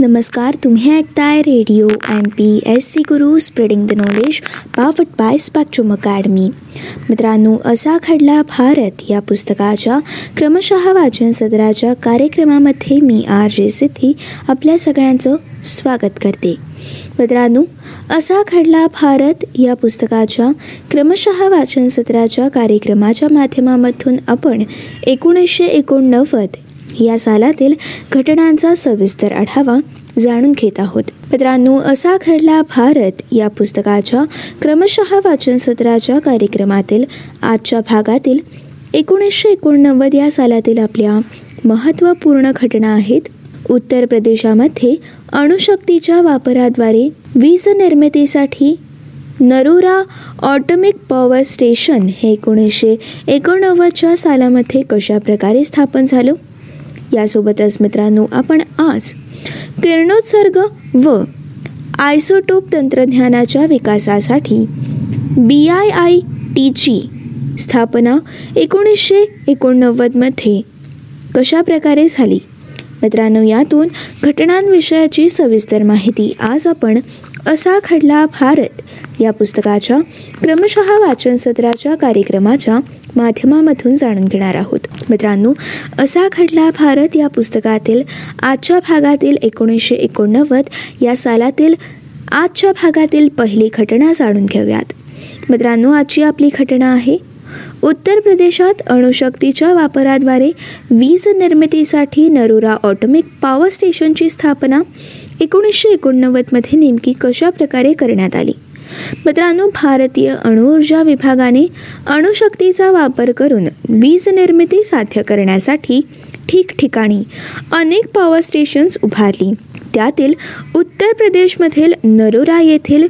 नमस्कार तुम्ही ऐकताय radio M P S C Guru spreading the knowledge powered by Spectrum Academy मित्रांनो असा घडला भारत या पुस्तकाच्या क्रमशः वाचन सदराच्या कार्यक्रमामध्ये मी आर जे सिद्धी आपल्या सगळ्यांचं स्वागत करते. मित्रांनो असा घडला भारत या पुस्तकाच्या क्रमशः वाचन सत्राच्या कार्यक्रमाच्या माध्यमामधून आपण एकोणीसशे एकोणनव्वद या सालातील घटनांचा सविस्तर आढावा जाणून घेत आहोत. मित्रांनो असा घडला भारत या पुस्तकाच्या क्रमशः वाचन सत्राच्या कार्यक्रमातील आजच्या भागातील एकोणीसशे एकोणनव्वद या सालातील आपल्या महत्त्वपूर्ण घटना आहेत. उत्तर प्रदेशामध्ये अणुशक्तीच्या वापराद्वारे वीज निर्मितीसाठी नरोरा ऑटोमिक पॉवर स्टेशन हे एकोणीसशे एकोणनव्वदच्या सालामध्ये कशा प्रकारे स्थापन झालं? यासोबतच मित्रांनो आपण आज किरणोत्सर्ग व आयसोटोप तंत्रज्ञानाच्या विकासासाठी बी आय आय टीची स्थापना एकोणीसशे एकोणनव्वदमध्ये कशा प्रकारे झाली? मित्रांनो यातून घटनांविषयाची सविस्तर माहिती आज आपण असा घडला भारत या पुस्तकाच्या क्रमशः वाचन सत्राच्या कार्यक्रमाच्या माध्यमामधून जाणून घेणार आहोत. मित्रांनो असा घडला भारत या पुस्तकातील आजच्या भागातील एकोणीसशे एकोणनव्वद या सालातील आजच्या भागातील पहिली घटना जाणून घेऊयात. मित्रांनो आजची आपली घटना आहे उत्तर प्रदेशात अणुशक्तीच्या वापराद्वारे वीज निर्मितीसाठी नरोरा ऑटोमिक पॉवर स्टेशनची स्थापना एकोणीसशे एकोणनव्वदमध्ये नेमकी कशा प्रकारे करण्यात आली? मित्रांनो भारतीय अणुऊर्जा विभागाने अणुशक्तीचा वापर करून वीज निर्मिती साध्य करण्यासाठी ठिकठिकाणी अनेक पॉवर स्टेशन्स उभारली. त्यातील उत्तर प्रदेशमधील नरोरा येथील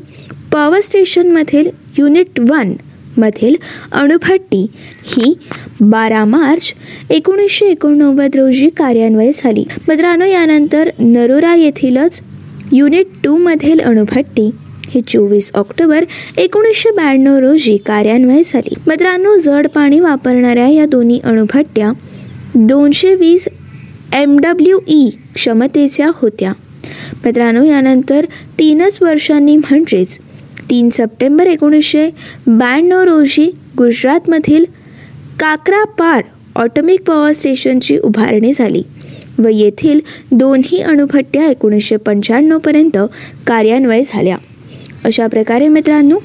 पॉवर स्टेशनमधील युनिट वन मधील अणुभट्टी ही बारा मार्च एकोणीसशे एकोणनव्वद रोजी कार्यान्वय झाली. मित्रांनो यानंतर नरोरा येथीलच युनिट टूमधील अणुभट्टी ही चोवीस ऑक्टोबर एकोणीसशे ब्याण्णव रोजी कार्यान्वय झाली. मित्रांनो जड पाणी वापरणाऱ्या या दोन्ही अणुभट्ट्या दोनशे वीस एम डब्ल्यू ई क्षमतेच्या होत्या. मित्रांनो यानंतर तीनच वर्षांनी म्हणजेच तीन सप्टेंबर एकोणीसशे ब्याण्णव रोजी गुजरातमधील काकरापार ऑटोमिक पॉवर स्टेशनची उभारणी झाली व येथील दोन्ही अणुभट्ट्या एकोणीसशे पंच्याण्णवपर्यंत कार्यान्वय झाल्या. अशा प्रकारे मित्रांनो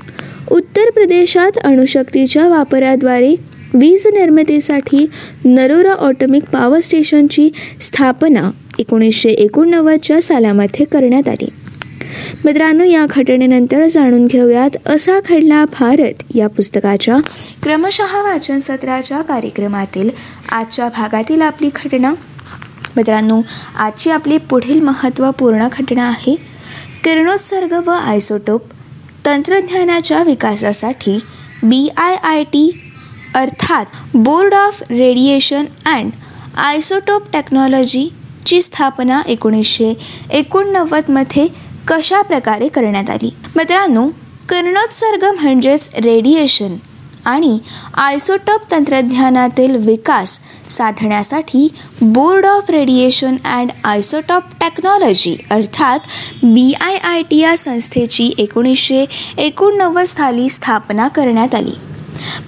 उत्तर प्रदेशात अणुशक्तीच्या वापराद्वारे वीज निर्मितीसाठी नरोरा ऑटोमिक पॉवर स्टेशनची स्थापना एकोणीसशे एकोणनव्वदच्या सालामध्ये करण्यात आली. मित्रांनो या घटनेनंतर जाणून घेऊयात असा घडला भारत या पुस्तकाच्या क्रमशः वाचन सत्राच्या कार्यक्रमातील आजच्या भागातील आपली घटना. मित्रांनो आजची आपली पुढील महत्त्वपूर्ण घटना आहे किरणोत्सर्ग व आयसोटोप तंत्रज्ञानाच्या विकासासाठी बी आय आय टी अर्थात board of radiation and isotope टेक्नॉलॉजीची स्थापना एकोणीसशे एकोणनव्वदमध्ये कशा प्रकारे करण्यात आली? मित्रांनो किरणोत्सर्ग म्हणजेच रेडिएशन आणि आयसोटॉप तंत्रज्ञानातील विकास साधण्यासाठी board of radiation and isotope technology अर्थात बी आय आय टी या संस्थेची एकोणीसशे एकोणनव्वद साली स्थापना करण्यात आली.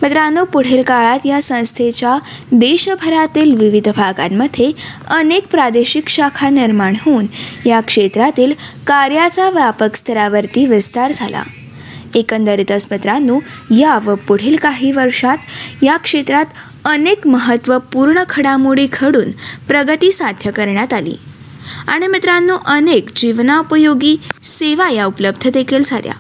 मित्रांनो पुढील काळात या संस्थेच्या देशभरातील विविध भागांमध्ये अनेक प्रादेशिक शाखा निर्माण होऊन या क्षेत्रातील कार्याचा व्यापक स्तरावरती विस्तार झाला. एकंदरीतच मित्रांनो या व पुढील काही वर्षात या क्षेत्रात अनेक महत्त्वपूर्ण घडामोडी घडून प्रगती साध्य करण्यात आली. आणि मित्रांनो अनेक जीवनापयोगी सेवा या उपलब्ध देखील झाल्या.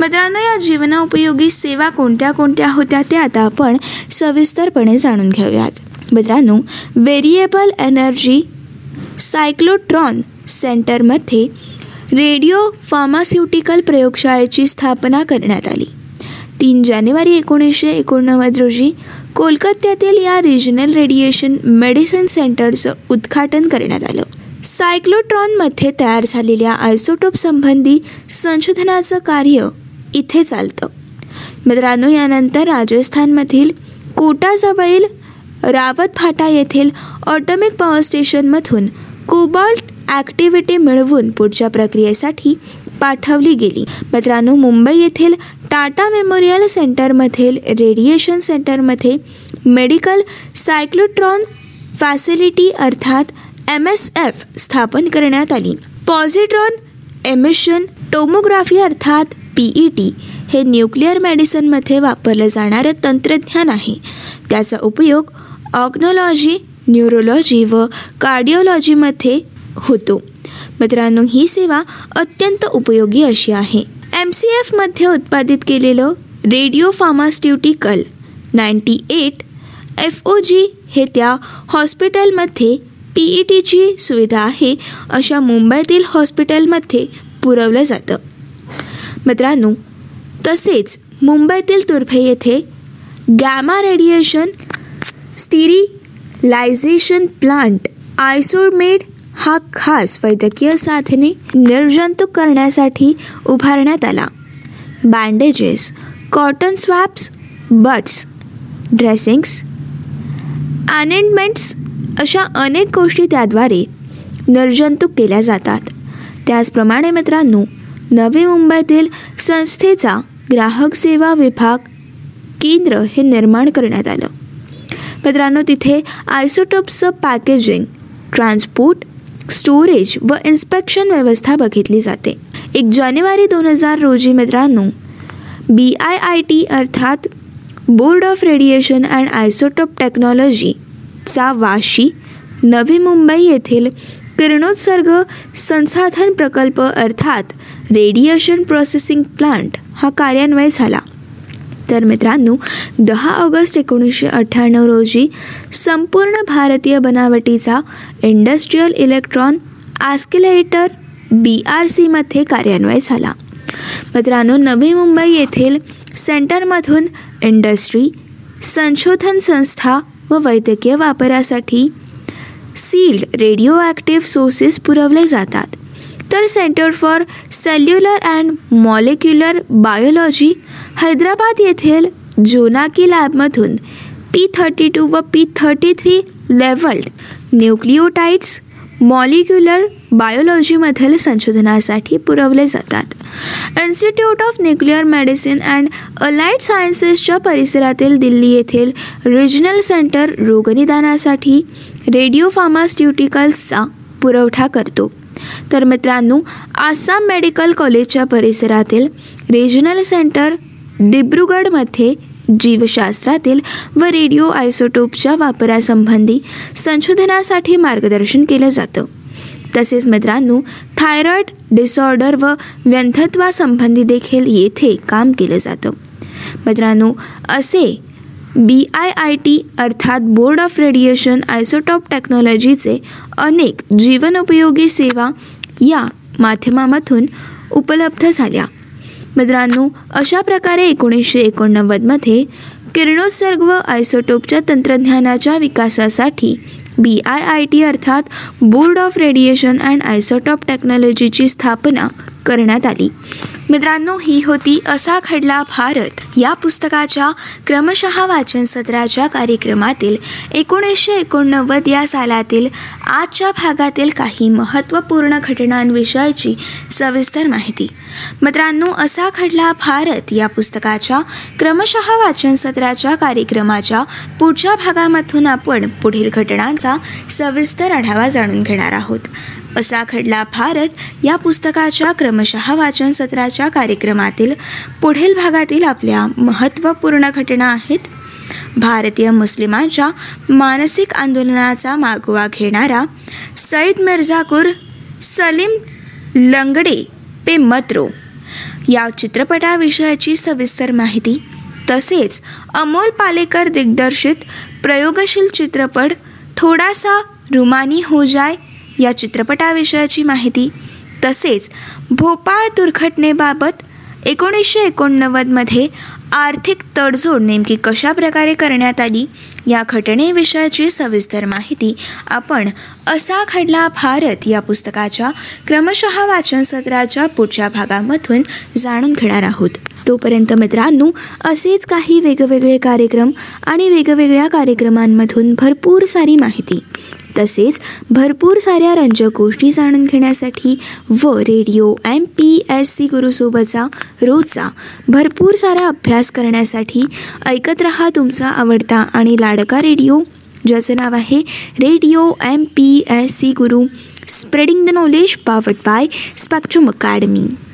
मित्रांनो या जीवनोपयोगी सेवा कोणत्या कोणत्या होत्या ते आता आपण सविस्तरपणे जाणून घेऊयात. मित्रांनो व्हेरिएबल एनर्जी सायक्लोट्रॉन सेंटरमध्ये रेडिओ फार्मास्युटिकल प्रयोगशाळेची स्थापना करण्यात आली. तीन जानेवारी एकोणीसशे एकोणनव्वद रोजी कोलकात्यातील या रिजनल रेडिएशन मेडिसिन सेंटरचं उद्घाटन करण्यात आलं. सायक्लोट्रॉनमध्ये तयार झालेल्या आयसोटोप संबंधी संशोधनाचं कार्य इथे चालतं. मित्रांनो यानंतर राजस्थानमधील कोटाजवळील रावत फाटा येथील ऑटोमिक पॉवर स्टेशनमधून कोबाल्ट ॲक्टिव्हिटी मिळवून पुढच्या प्रक्रियेसाठी पाठवली गेली. मित्रांनो मुंबई येथील टाटा मेमोरियल सेंटरमधील रेडिएशन सेंटरमध्ये मेडिकल सायक्लोट्रॉन फॅसिलिटी अर्थात एम एस एफ स्थापन करण्यात आली. पॉझिट्रॉन एमिशन टोमोग्राफी अर्थात पीई टी हे न्यूक्लिअर मेडिसिनमध्ये वापरलं जाणारं तंत्रज्ञान आहे. त्याचा उपयोग ऑग्नॉलॉजी न्यूरोलॉजी व कार्डिओलॉजीमध्ये होतो. मित्रांनो ही सेवा अत्यंत उपयोगी अशी आहे. एम सी एफमध्ये उत्पादित केलेलं radio pharmaceutical ninety eight F O G हे त्या हॉस्पिटलमध्ये पी ई टीची सुविधा आहे अशा मुंबईतील हॉस्पिटलमध्ये पुरवलं जातं. मित्रांनो तसेच मुंबईतील तुर्भे येथे gamma radiation sterilization plant Isomed हा खास वैद्यकीय साधने निर्जंतुक करण्यासाठी उभारण्यात आला. Bandages cotton swabs buds dressings अनेंडमेंट्स अशा अनेक गोष्टी त्याद्वारे निर्जंतुक केल्या जातात. त्याचप्रमाणे मित्रांनो नवी मुंबईतील संस्थेचा ग्राहक सेवा विभाग केंद्र हे निर्माण करण्यात आलं. मित्रांनो तिथे आयसोटोपचं पॅकेजिंग ट्रान्सपोर्ट स्टोरेज व इन्स्पेक्शन व्यवस्था बघितली जाते. एक जानेवारी दोन हजार रोजी मित्रांनो बी आय आय टी अर्थात board of radiation and isotope technology चा वाशी नवी मुंबई येथील किरणोत्सर्ग संसाधन प्रकल्प अर्थात रेडिएशन प्रोसेसिंग प्लांट हा कार्यान्वय झाला. तर मित्रांनो दहा ऑगस्ट एकोणीसशे अठ्ठ्याण्णव रोजी संपूर्ण भारतीय बनावटीचा industrial electron accelerator B R सीमध्ये कार्यान्वय झाला. मित्रांनो नवी मुंबई येथील सेंटरमधून इंडस्ट्री संशोधन संस्था व वैद्यकीय वापरासाठी सील्ड रेडिओ ॲक्टिव्ह सोर्सेस पुरवले जातात. तर centre for cellular and molecular biology Hyderabad येथील जोनाकी लॅबमधून पी थर्टी टू व P thirty three labelled nucleotides molecular बायोलॉजीमधील संशोधनासाठी पुरवले जातात. Institute of nuclear medicine and allied सायन्सेसच्या परिसरातील दिल्ली येथील रिजनल सेंटर रोगनिदानासाठी रेडिओ फार्मास्युटिकल्सचा पुरवठा करतो. तर मित्रांनो आसाम मेडिकल कॉलेजच्या परिसरातील रिजनल सेंटर दिब्रुगडमध्ये जीवशास्त्रातील व रेडिओ आयसोटोपच्या वापरासंबंधी संशोधनासाठी मार्गदर्शन केलं जातं. तसेच मित्रांनो थायरॉईड डिसऑर्डर व व्यंथत्वासंबंधी देखील येथे काम केलं जातं. मित्रांनो असे बी आय आय टी अर्थात बोर्ड ऑफ रेडिएशन आयसोटॉप टेक्नॉलॉजीचे अनेक जीवनोपयोगी सेवा या माध्यमामधून उपलब्ध झाल्या. मित्रांनो अशा प्रकारे एकोणीसशे एकोणनव्वदमध्ये किरणोत्सर्ग व आयसोटोपच्या तंत्रज्ञानाच्या विकासासाठी बी आय आय टी अर्थात board of radiation and isotope टेक्नॉलॉजीची स्थापना करण्यात आली. मित्रांनो ही होती असा खडला भारत. या पुस्तकाच्या क्रमशः वाचन सत्राच्या कार्यक्रमातील एकोणीसशे एकोणनव्वद या सालातील आजच्या भागातील काही महत्त्वपूर्ण घटनांविषयीची सविस्तर माहिती. मित्रांनो असा खडला भारत. या पुस्तकाच्या क्रमशः वाचन सत्राच्या कार्यक्रमाच्या पुढच्या भागामधून आपण पुढील घटनांचा सविस्तर आढावा जाणून घेणार आहोत. असा खडला भारत या पुस्तकाच्या क्रमशः वाचन सत्राच्या कार्यक्रमातील पुढील भागातील आपल्या महत्त्वपूर्ण घटना आहेत. भारतीय मुस्लिमांच्या मानसिक आंदोलनाचा मागोवा घेणारा सईद मिर्झाकूर सलीम लंगडे पे मत्रो या चित्रपटाविषयाची सविस्तर माहिती तसेच अमोल पालेकर दिग्दर्शित प्रयोगशील चित्रपट थोडासा रुमानी हो जाय या चित्रपटाविषयाची माहिती. तसेच भोपाळ दुर्घटनेबाबत एकोणीसशे एकोणनव्वदमध्ये आर्थिक तडजोड नेमकी कशा प्रकारे करण्यात आली या घटनेविषयाची सविस्तर माहिती आपण असा घडला भारत या पुस्तकाच्या क्रमशः वाचन सत्राच्या पुढच्या भागामधून जाणून घेणार आहोत. तोपर्यंत मित्रांनो असेच काही वेगवेगळे कार्यक्रम आणि वेगवेगळ्या कार्यक्रमांमधून भरपूर सारी माहिती. तसेच भरपूर साऱ्या रंजक गोष्टी जाणून घेण्यासाठी व radio M P S C गुरुसोबतचा रोजचा भरपूर सारा अभ्यास करण्यासाठी ऐकत रहा तुमचा आवडता आणि लाडका रेडिओ ज्याचं नाव आहे radio M P S C Guru spreading the knowledge powered by Spectrum Academy.